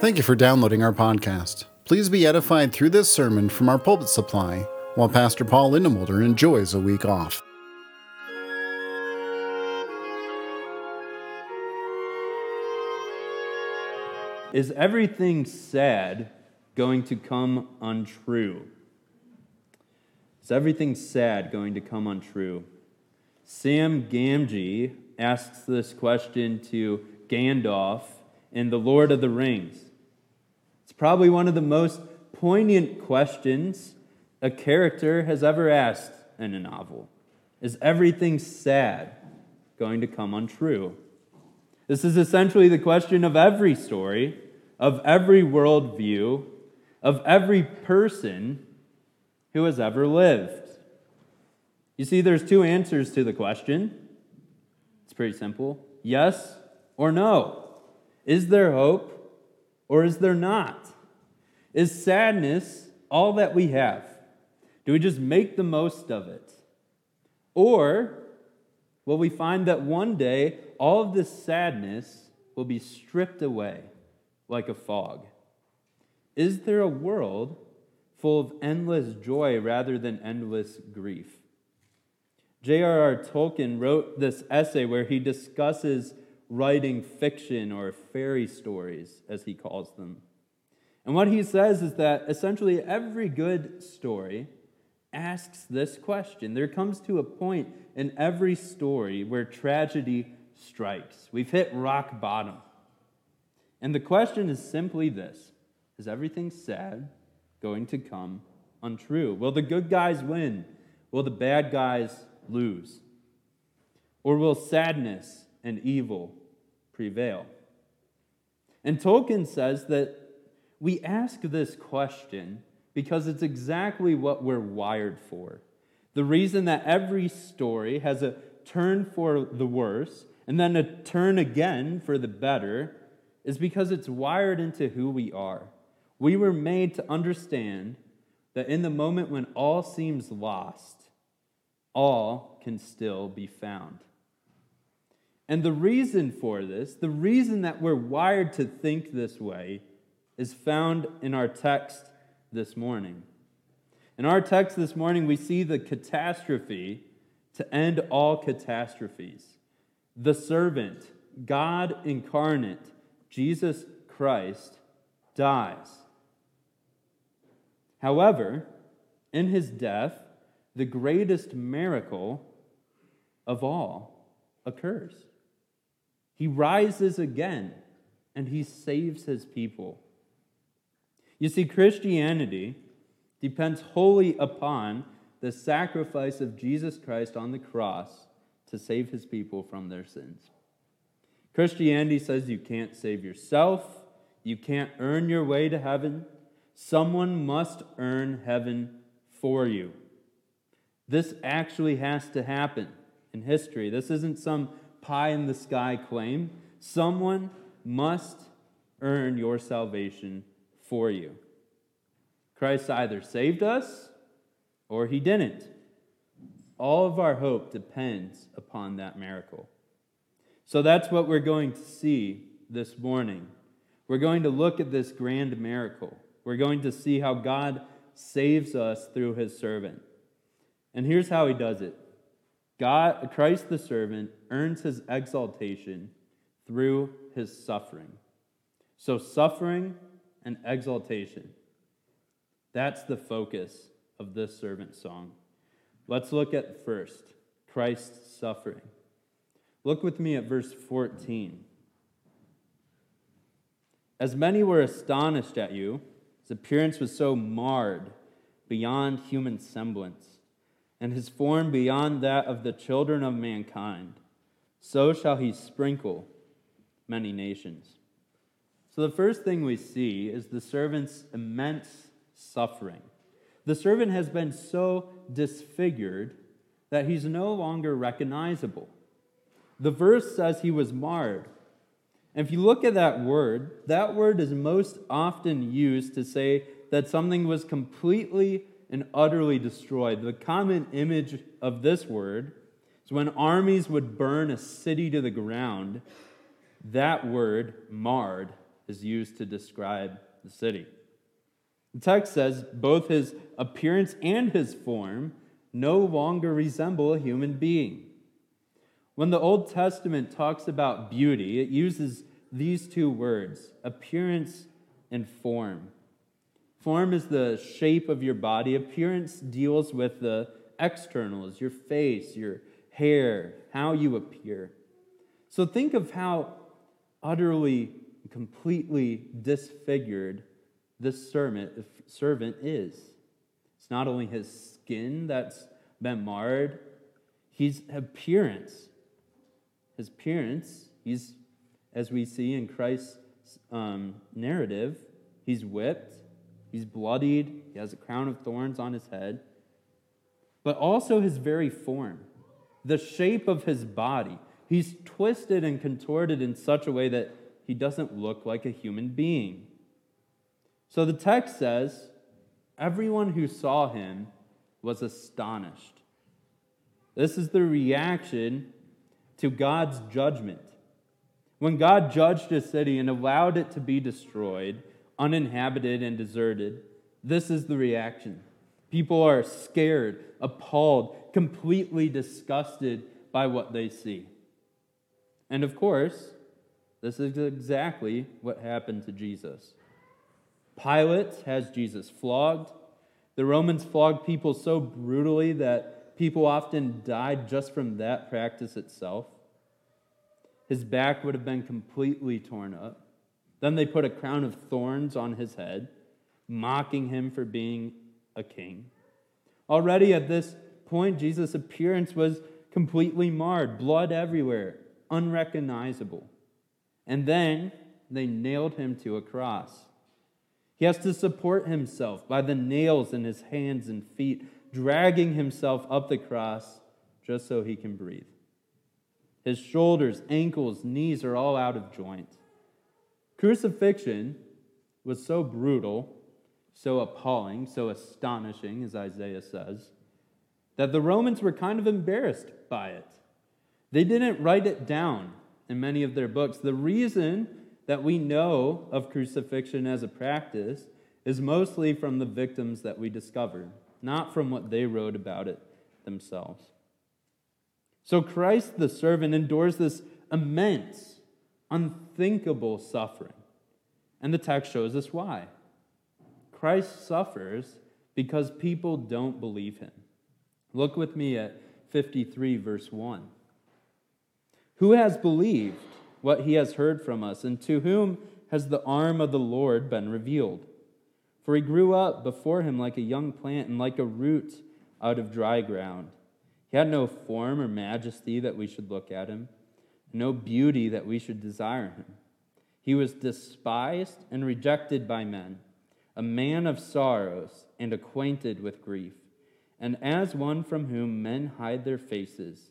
Thank you for downloading our podcast. Please be edified through this sermon from our pulpit supply while Pastor Paul Lindemulder enjoys a week off. Is everything sad going to come untrue? Is everything sad going to come untrue? Sam Gamgee asks this question to Gandalf in The Lord of the Rings. It's probably one of the most poignant questions a character has ever asked in a novel. Is everything sad going to come untrue? This is essentially the question of every story, of every worldview, of every person who has ever lived. You see, there's two answers to the question. It's pretty simple yes or no. Is there hope or is there not? Is sadness all that we have? Do we just make the most of it? Or will we find that one day all of this sadness will be stripped away like a fog? Is there a world full of endless joy rather than endless grief? J.R.R. Tolkien wrote this essay where he discusses writing fiction or fairy stories, as he calls them. And what he says is that essentially every good story asks this question. There comes to a point in every story where tragedy strikes. We've hit rock bottom. And the question is simply this Is everything sad going to come untrue? Will the good guys win? Will the bad guys lose? Or will sadness and evil prevail? And Tolkien says that we ask this question because it's exactly what we're wired for. The reason that every story has a turn for the worse and then a turn again for the better is because it's wired into who we are. We were made to understand that in the moment when all seems lost, all can still be found. And the reason for this, the reason that we're wired to think this way, is found in our text this morning. In our text this morning, we see the catastrophe to end all catastrophes. The servant, God incarnate, Jesus Christ, dies. However, in his death, the greatest miracle of all occurs. He rises again and he saves his people. You see, Christianity depends wholly upon the sacrifice of Jesus Christ on the cross to save his people from their sins. Christianity says you can't save yourself, you can't earn your way to heaven. Someone must earn heaven for you. This actually has to happen in history. This isn't some pie in the sky claim. Someone must earn your salvation for you. Christ either saved us or he didn't. All of our hope depends upon that miracle. So that's what we're going to see this morning. We're going to look at this grand miracle. We're going to see how God saves us through his servant. And here's how he does it God, Christ the servant earns his exaltation through his suffering. So, suffering and exaltation. That's the focus of this servant song. Let's look at first Christ's suffering. Look with me at verse 14. As many were astonished at you, his appearance was so marred beyond human semblance, and his form beyond that of the children of mankind, so shall he sprinkle many nations. So, the first thing we see is the servant's immense suffering. The servant has been so disfigured that he's no longer recognizable. The verse says he was marred. And if you look at that word, that word is most often used to say that something was completely and utterly destroyed. The common image of this word is when armies would burn a city to the ground, that word, marred, is used to describe the city. The text says both his appearance and his form no longer resemble a human being. When the Old Testament talks about beauty, it uses these two words appearance and form. Form is the shape of your body, appearance deals with the externals, your face, your hair, how you appear. So think of how utterly, completely disfigured this servant, is. It's not only his skin that's been marred, his appearance. His appearance, he's, as we see in Christ's um, narrative, he's whipped, he's bloodied, he has a crown of thorns on his head, but also his very form, the shape of his body. He's twisted and contorted in such a way that he doesn't look like a human being. So the text says, Everyone who saw him was astonished. This is the reaction to God's judgment. When God judged a city and allowed it to be destroyed, uninhabited and deserted, this is the reaction. People are scared, appalled, completely disgusted by what they see. And of course, this is exactly what happened to Jesus. Pilate has Jesus flogged. The Romans flogged people so brutally that people often died just from that practice itself. His back would have been completely torn up. Then they put a crown of thorns on his head, mocking him for being a king. Already at this point, Jesus' appearance was completely marred, blood everywhere, unrecognizable. And then they nailed him to a cross. He has to support himself by the nails in his hands and feet, dragging himself up the cross just so he can breathe. His shoulders, ankles, knees are all out of joint. Crucifixion was so brutal, so appalling, so astonishing, as Isaiah says, that the Romans were kind of embarrassed by it. They didn't write it down in many of their books. The reason that we know of crucifixion as a practice is mostly from the victims that we discovered, not from what they wrote about it themselves. So Christ the servant endures this immense, unthinkable suffering. And the text shows us why. Christ suffers because people don't believe him. Look with me at 53, verse 1. Who has believed? what he has heard from us, and to whom has the arm of the Lord been revealed? For he grew up before him like a young plant and like a root out of dry ground. He had no form or majesty that we should look at him, no beauty that we should desire him. He was despised and rejected by men, a man of sorrows and acquainted with grief. And as one from whom men hide their faces,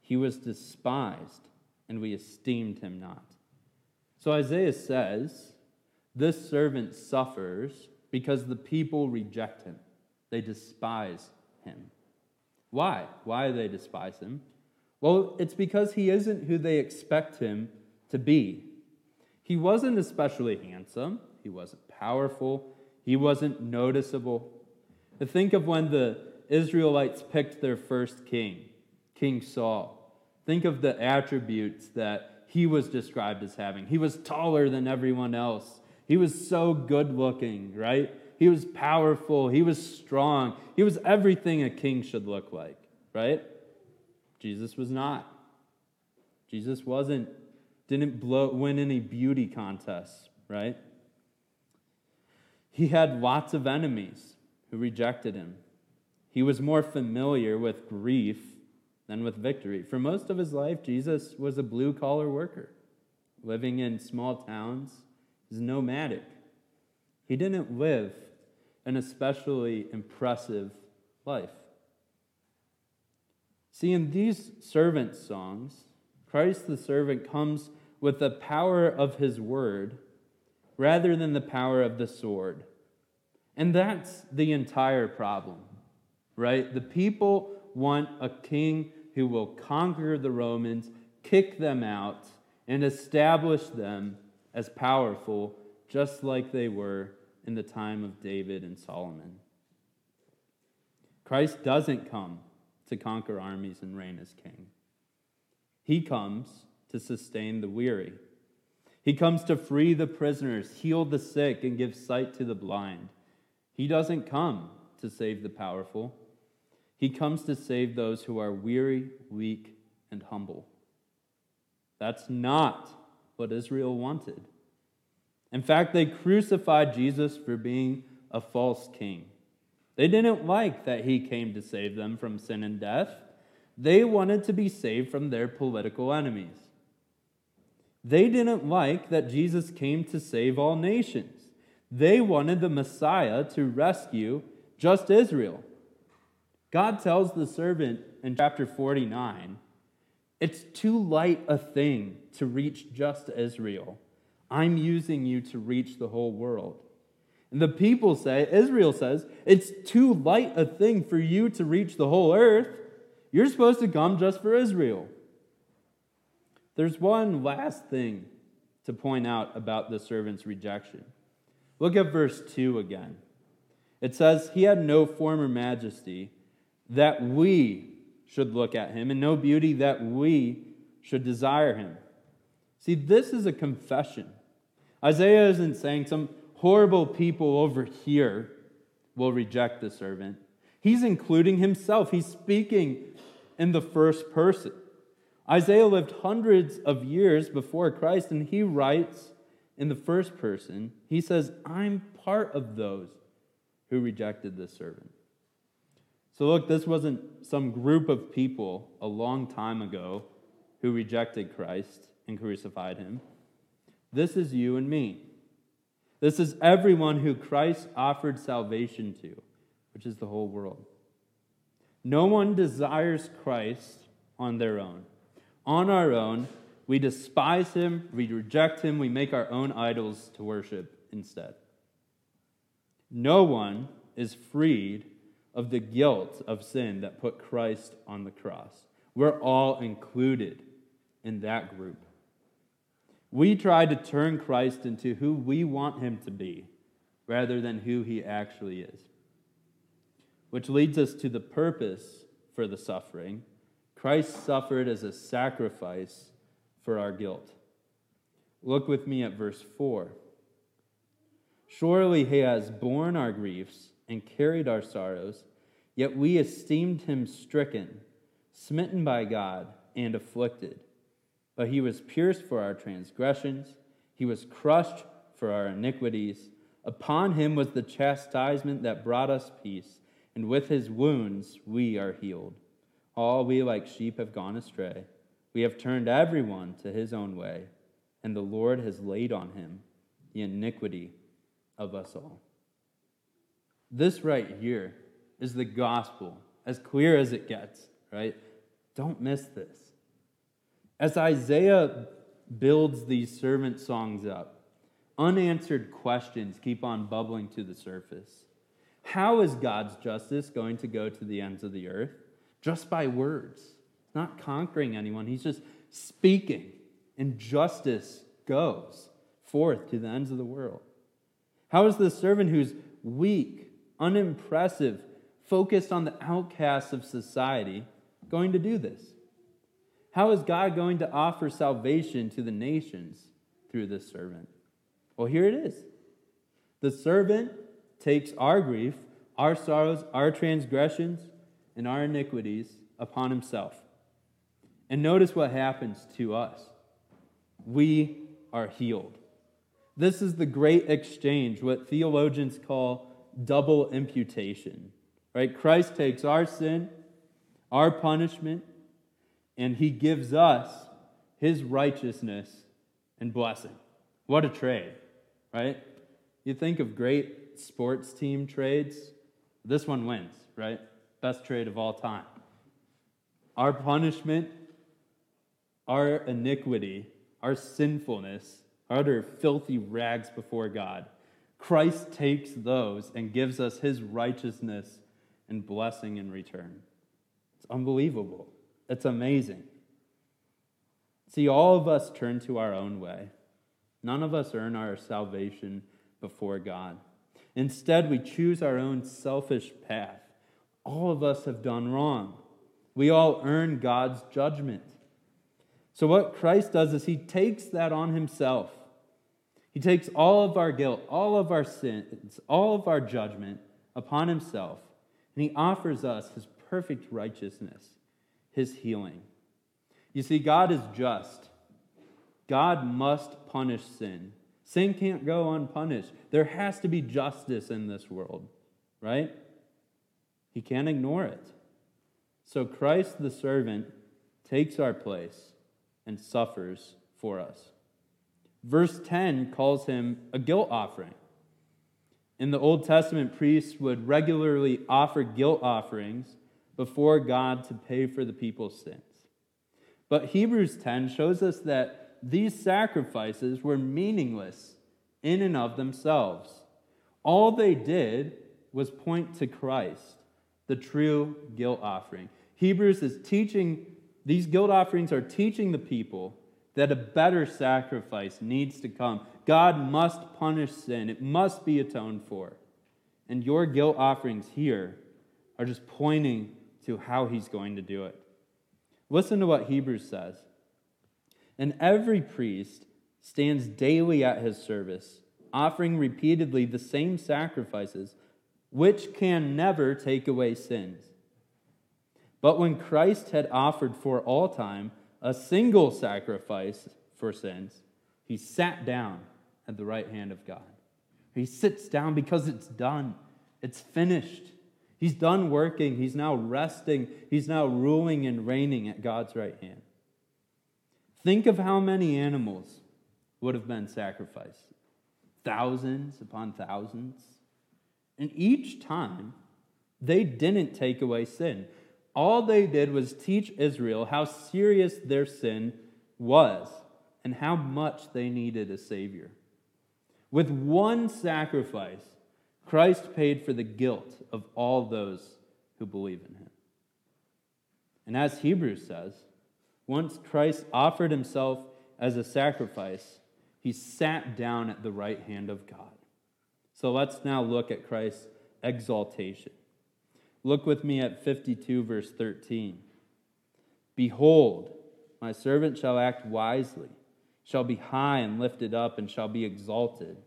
he was despised and we esteemed him not. So Isaiah says, This servant suffers because the people reject him, they despise him. Why? Why do they despise him? Well, it's because he isn't who they expect him to be. He wasn't especially handsome, he wasn't powerful, he wasn't noticeable. think of when the Israelites picked their first king, King Saul. Think of the attributes that he was described as having. He was taller than everyone else. He was so good looking, right? He was powerful. He was strong. He was everything a king should look like, right? Jesus was not. Jesus wasn't, didn't blow, win any beauty contests, right? He had lots of enemies who rejected him. He was more familiar with grief than with victory. For most of his life, Jesus was a blue collar worker, living in small towns, he's nomadic. He didn't live an especially impressive life. See, in these servant songs, Christ the servant comes with the power of his word rather than the power of the sword. And that's the entire problem, right? The people want a king who will conquer the Romans, kick them out, and establish them as powerful just like they were in the time of David and Solomon. Christ doesn't come to conquer armies and reign as king. He comes to sustain the weary. He comes to free the prisoners, heal the sick, and give sight to the blind. He doesn't come to save the powerful. He comes to save those who are weary, weak, and humble. That's not what Israel wanted. In fact, they crucified Jesus for being a false king. They didn't like that he came to save them from sin and death. They wanted to be saved from their political enemies. They didn't like that Jesus came to save all nations. They wanted the Messiah to rescue just Israel. God tells the servant in chapter 49 it's too light a thing to reach just Israel. I'm using you to reach the whole world. And the people say, Israel says, it's too light a thing for you to reach the whole earth. You're supposed to come just for Israel. There's one last thing to point out about the servant's rejection. Look at verse 2 again. It says, He had no former majesty that we should look at him, and no beauty that we should desire him. See, this is a confession. Isaiah isn't saying some horrible people over here will reject the servant. He's including himself. He's speaking in the first person. Isaiah lived hundreds of years before Christ, and he writes in the first person, he says, I'm part of those who rejected the servant. So, look, this wasn't some group of people a long time ago who rejected Christ and crucified him. This is you and me. This is everyone who Christ offered salvation to, which is the whole world. No one desires Christ on their own. On our own, we despise him, we reject him, we make our own idols to worship instead. No one is freed of the guilt of sin that put Christ on the cross. We're all included in that group. We try to turn Christ into who we want him to be rather than who he actually is. Which leads us to the purpose for the suffering. Christ suffered as a sacrifice for our guilt. Look with me at verse 4. Surely he has borne our griefs and carried our sorrows, yet we esteemed him stricken, smitten by God, and afflicted. But he was pierced for our transgressions, he was crushed for our iniquities. Upon him was the chastisement that brought us peace, and with his wounds we are healed. All we like sheep have gone astray. We have turned everyone to his own way, and the Lord has laid on him the iniquity of us all. This right here is the gospel, as clear as it gets, right? Don't miss this. As Isaiah builds these servant songs up, unanswered questions keep on bubbling to the surface. How is God's justice going to go to the ends of the earth? Just by words. Not conquering anyone, he's just speaking, and justice goes forth to the ends of the world. How is the servant who's weak, unimpressive, focused on the outcasts of society, going to do this? How is God going to offer salvation to the nations through this servant? Well, here it is. The servant takes our grief, our sorrows, our transgressions, and our iniquities upon himself. And notice what happens to us. We are healed. This is the great exchange, what theologians call double imputation. Right? Christ takes our sin, our punishment, and he gives us his righteousness and blessing. What a trade, right? You think of great sports team trades, this one wins, right? Best trade of all time. Our punishment, our iniquity, our sinfulness, our utter filthy rags before God. Christ takes those and gives us his righteousness and blessing in return. It's unbelievable. It's amazing. See, all of us turn to our own way, None of us earn our salvation before God. Instead, we choose our own selfish path. All of us have done wrong. We all earn God's judgment. So, what Christ does is he takes that on himself. He takes all of our guilt, all of our sins, all of our judgment upon himself, and he offers us his perfect righteousness, his healing. You see, God is just. God must punish sin. Sin can't go unpunished. There has to be justice in this world, right? He can't ignore it. So Christ the servant takes our place and suffers for us. Verse 10 calls him a guilt offering. In the Old Testament, priests would regularly offer guilt offerings before God to pay for the people's sins. But Hebrews 10 shows us that these sacrifices were meaningless in and of themselves. All they did was point to Christ, the true guilt offering. Hebrews is teaching, these guilt offerings are teaching the people that a better sacrifice needs to come. God must punish sin, it must be atoned for. And your guilt offerings here are just pointing to how he's going to do it. Listen to what Hebrews says. And every priest stands daily at his service, offering repeatedly the same sacrifices, which can never take away sins. But when Christ had offered for all time a single sacrifice for sins, he sat down at the right hand of God. He sits down because it's done, it's finished. He's done working. He's now resting. He's now ruling and reigning at God's right hand. Think of how many animals would have been sacrificed thousands upon thousands. And each time, they didn't take away sin. All they did was teach Israel how serious their sin was and how much they needed a Savior. With one sacrifice, Christ paid for the guilt of all those who believe in him. And as Hebrews says, once Christ offered himself as a sacrifice, he sat down at the right hand of God. So let's now look at Christ's exaltation. Look with me at 52, verse 13. Behold, my servant shall act wisely, shall be high and lifted up, and shall be exalted.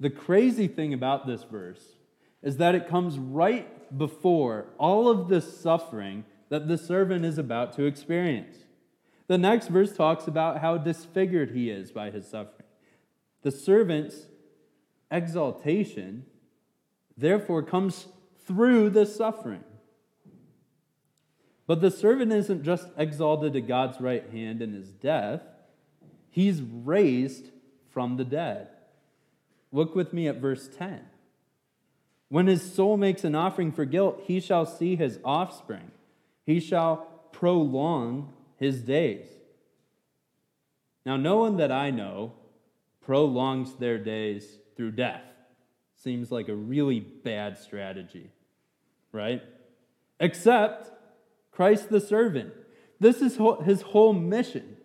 The crazy thing about this verse is that it comes right before all of this suffering that the servant is about to experience. The next verse talks about how disfigured he is by his suffering. The servant's exaltation, therefore, comes through the suffering. But the servant isn't just exalted to God's right hand in his death, he's raised from the dead. Look with me at verse 10. When his soul makes an offering for guilt, he shall see his offspring. He shall prolong his days. Now, no one that I know prolongs their days through death. Seems like a really bad strategy, right? Except Christ the servant. This is his whole mission.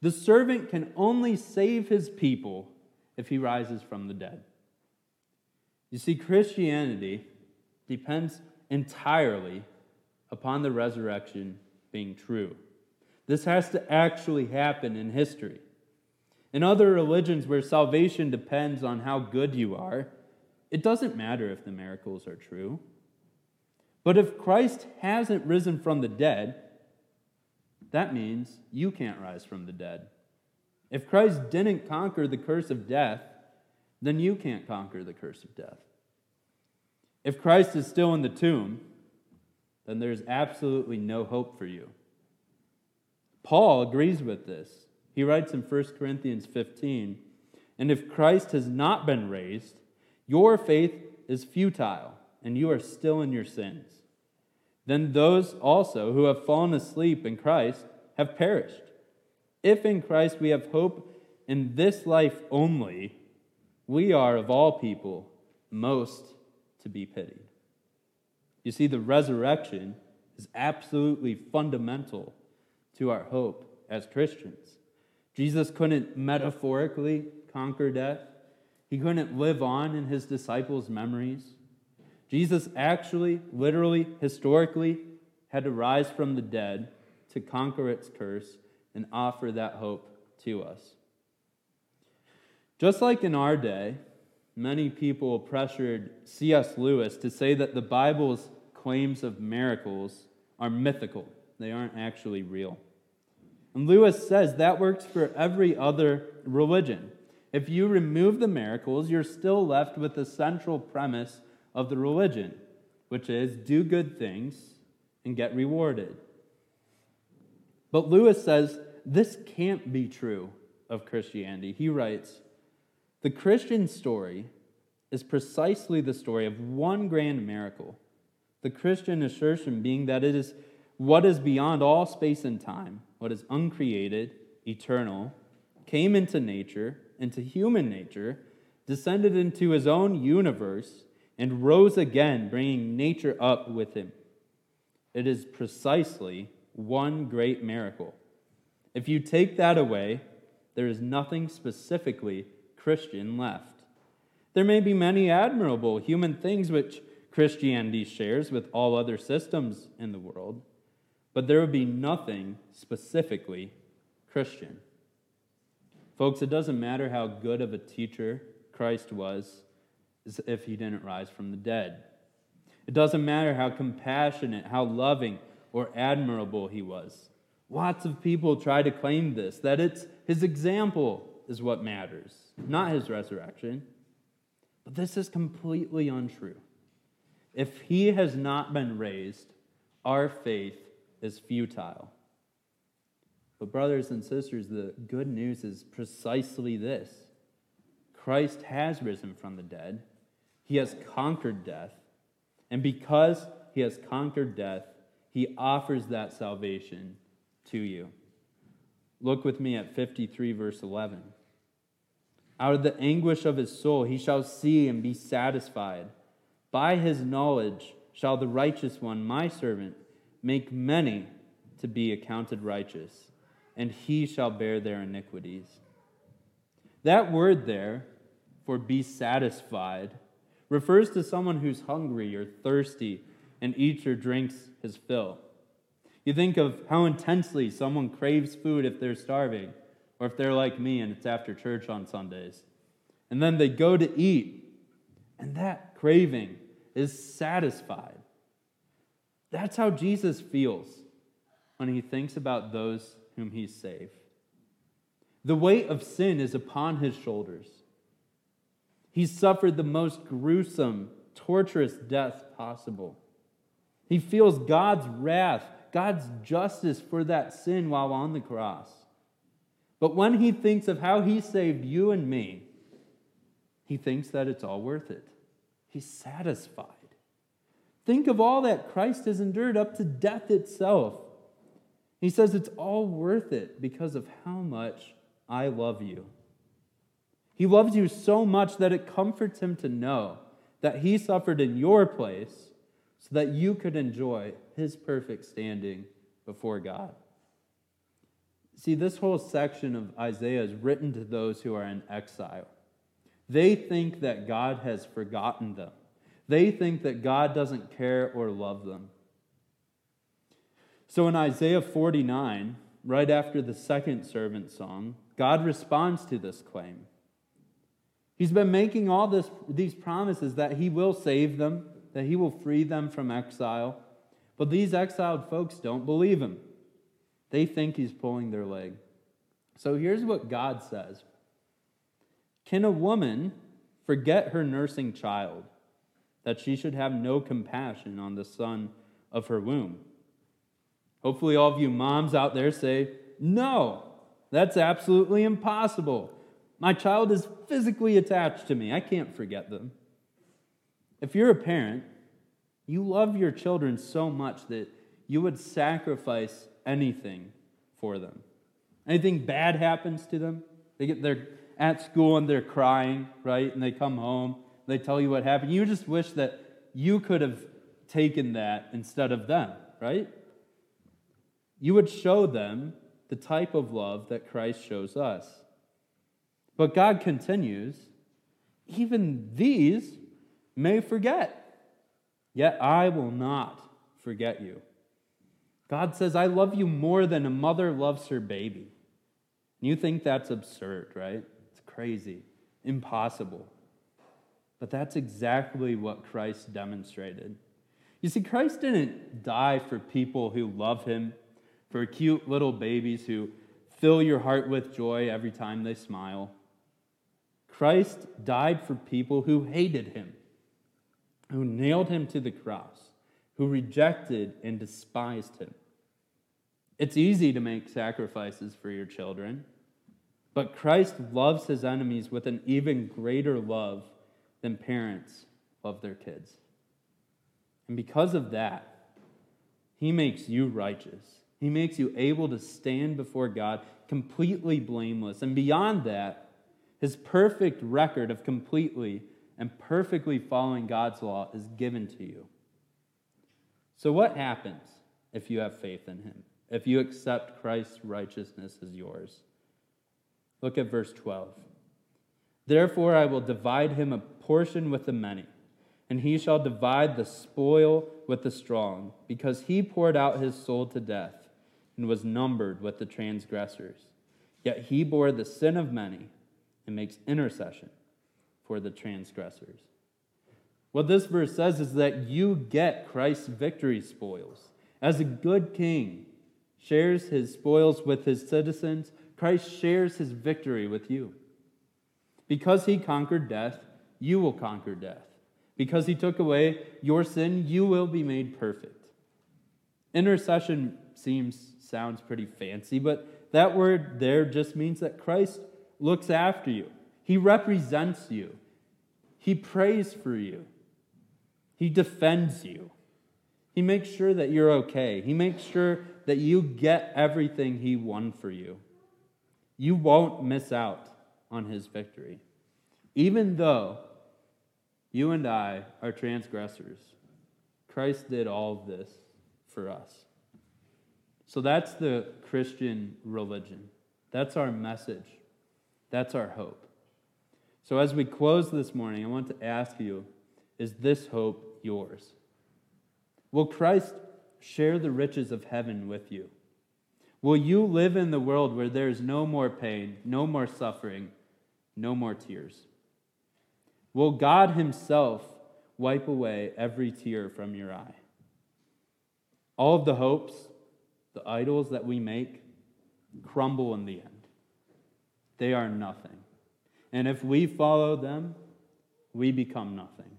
The servant can only save his people if he rises from the dead. You see, Christianity depends entirely upon the resurrection being true. This has to actually happen in history. In other religions where salvation depends on how good you are, it doesn't matter if the miracles are true. But if Christ hasn't risen from the dead, that means you can't rise from the dead. If Christ didn't conquer the curse of death, then you can't conquer the curse of death. If Christ is still in the tomb, then there's absolutely no hope for you. Paul agrees with this. He writes in 1 Corinthians 15 And if Christ has not been raised, your faith is futile, and you are still in your sins. Then those also who have fallen asleep in Christ have perished. If in Christ we have hope in this life only, we are of all people most to be pitied. You see, the resurrection is absolutely fundamental to our hope as Christians. Jesus couldn't metaphorically conquer death. He couldn't live on in his disciples' memories. Jesus actually, literally, historically, had to rise from the dead to conquer its curse and offer that hope to us. Just like in our day, many people pressured C.S. Lewis to say that the Bible's claims of miracles are mythical, they aren't actually real. And Lewis says that works for every other religion. If you remove the miracles, you're still left with the central premise of the religion, which is do good things and get rewarded. But Lewis says this can't be true of Christianity. He writes The Christian story is precisely the story of one grand miracle. The Christian assertion being that it is what is beyond all space and time, what is uncreated, eternal, came into nature, into human nature, descended into his own universe, and rose again, bringing nature up with him. It is precisely one great miracle. If you take that away, there is nothing specifically Christian left. There may be many admirable human things which Christianity shares with all other systems in the world, but there would be nothing specifically Christian. Folks, it doesn't matter how good of a teacher Christ was if he didn't rise from the dead. It doesn't matter how compassionate, how loving, or admirable he was. Lots of people try to claim this, that it's his example is what matters, not his resurrection. But this is completely untrue. If he has not been raised, our faith is futile. But, brothers and sisters, the good news is precisely this Christ has risen from the dead, he has conquered death, and because he has conquered death, he offers that salvation to you. Look with me at 53, verse 11. Out of the anguish of his soul he shall see and be satisfied. By his knowledge shall the righteous one, my servant, make many to be accounted righteous, and he shall bear their iniquities. That word there, for be satisfied, refers to someone who's hungry or thirsty and eats or drinks his fill. You think of how intensely someone craves food if they're starving, or if they're like me and it's after church on Sundays. And then they go to eat, and that craving is satisfied. That's how Jesus feels when he thinks about those whom he saved. The weight of sin is upon his shoulders. He suffered the most gruesome, torturous death possible. He feels God's wrath, God's justice for that sin while on the cross. But when he thinks of how he saved you and me, he thinks that it's all worth it. He's satisfied. Think of all that Christ has endured up to death itself. He says it's all worth it because of how much I love you. He loves you so much that it comforts him to know that he suffered in your place so that you could enjoy his perfect standing before God. See, this whole section of Isaiah is written to those who are in exile. They think that God has forgotten them. They think that God doesn't care or love them. So in Isaiah 49, right after the second servant song, God responds to this claim. He's been making all this, these promises that he will save them, that he will free them from exile. But these exiled folks don't believe him. They think he's pulling their leg. So here's what God says Can a woman forget her nursing child, that she should have no compassion on the son of her womb? Hopefully, all of you moms out there say, No, that's absolutely impossible. My child is physically attached to me. I can't forget them. If you're a parent, you love your children so much that you would sacrifice anything for them. Anything bad happens to them, they get they're at school and they're crying, right? And they come home, they tell you what happened. You just wish that you could have taken that instead of them, right? You would show them the type of love that Christ shows us. But God continues, even these may forget, yet I will not forget you. God says, I love you more than a mother loves her baby. You think that's absurd, right? It's crazy, impossible. But that's exactly what Christ demonstrated. You see, Christ didn't die for people who love him, for cute little babies who fill your heart with joy every time they smile. Christ died for people who hated him, who nailed him to the cross, who rejected and despised him. It's easy to make sacrifices for your children, but Christ loves his enemies with an even greater love than parents love their kids. And because of that, he makes you righteous. He makes you able to stand before God completely blameless. And beyond that, his perfect record of completely and perfectly following God's law is given to you. So, what happens if you have faith in him? If you accept Christ's righteousness as yours? Look at verse 12. Therefore, I will divide him a portion with the many, and he shall divide the spoil with the strong, because he poured out his soul to death and was numbered with the transgressors. Yet he bore the sin of many and makes intercession for the transgressors. What this verse says is that you get Christ's victory spoils. As a good king shares his spoils with his citizens, Christ shares his victory with you. Because he conquered death, you will conquer death. Because he took away your sin, you will be made perfect. Intercession seems sounds pretty fancy, but that word there just means that Christ looks after you. He represents you. He prays for you. He defends you. He makes sure that you're okay. He makes sure that you get everything he won for you. You won't miss out on his victory. Even though you and I are transgressors, Christ did all of this for us. So that's the Christian religion. That's our message. That's our hope. So as we close this morning, I want to ask you is this hope yours? Will Christ share the riches of heaven with you? Will you live in the world where there is no more pain, no more suffering, no more tears? Will God Himself wipe away every tear from your eye? All of the hopes, the idols that we make, crumble in the end. They are nothing. And if we follow them, we become nothing.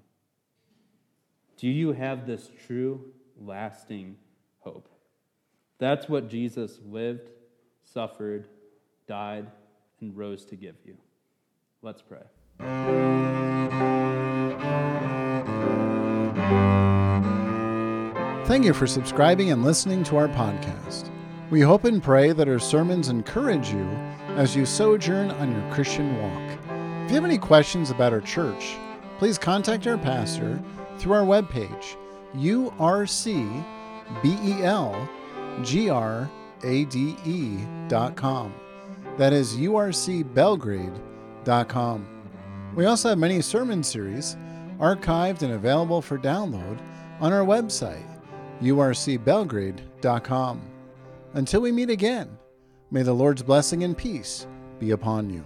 Do you have this true, lasting hope? That's what Jesus lived, suffered, died, and rose to give you. Let's pray. Thank you for subscribing and listening to our podcast. We hope and pray that our sermons encourage you as you sojourn on your Christian walk. If you have any questions about our church, please contact our pastor through our webpage, urcbelgrade.com. That is urcbelgrade.com. We also have many sermon series archived and available for download on our website, urcbelgrade.com. Until we meet again, may the Lord's blessing and peace be upon you.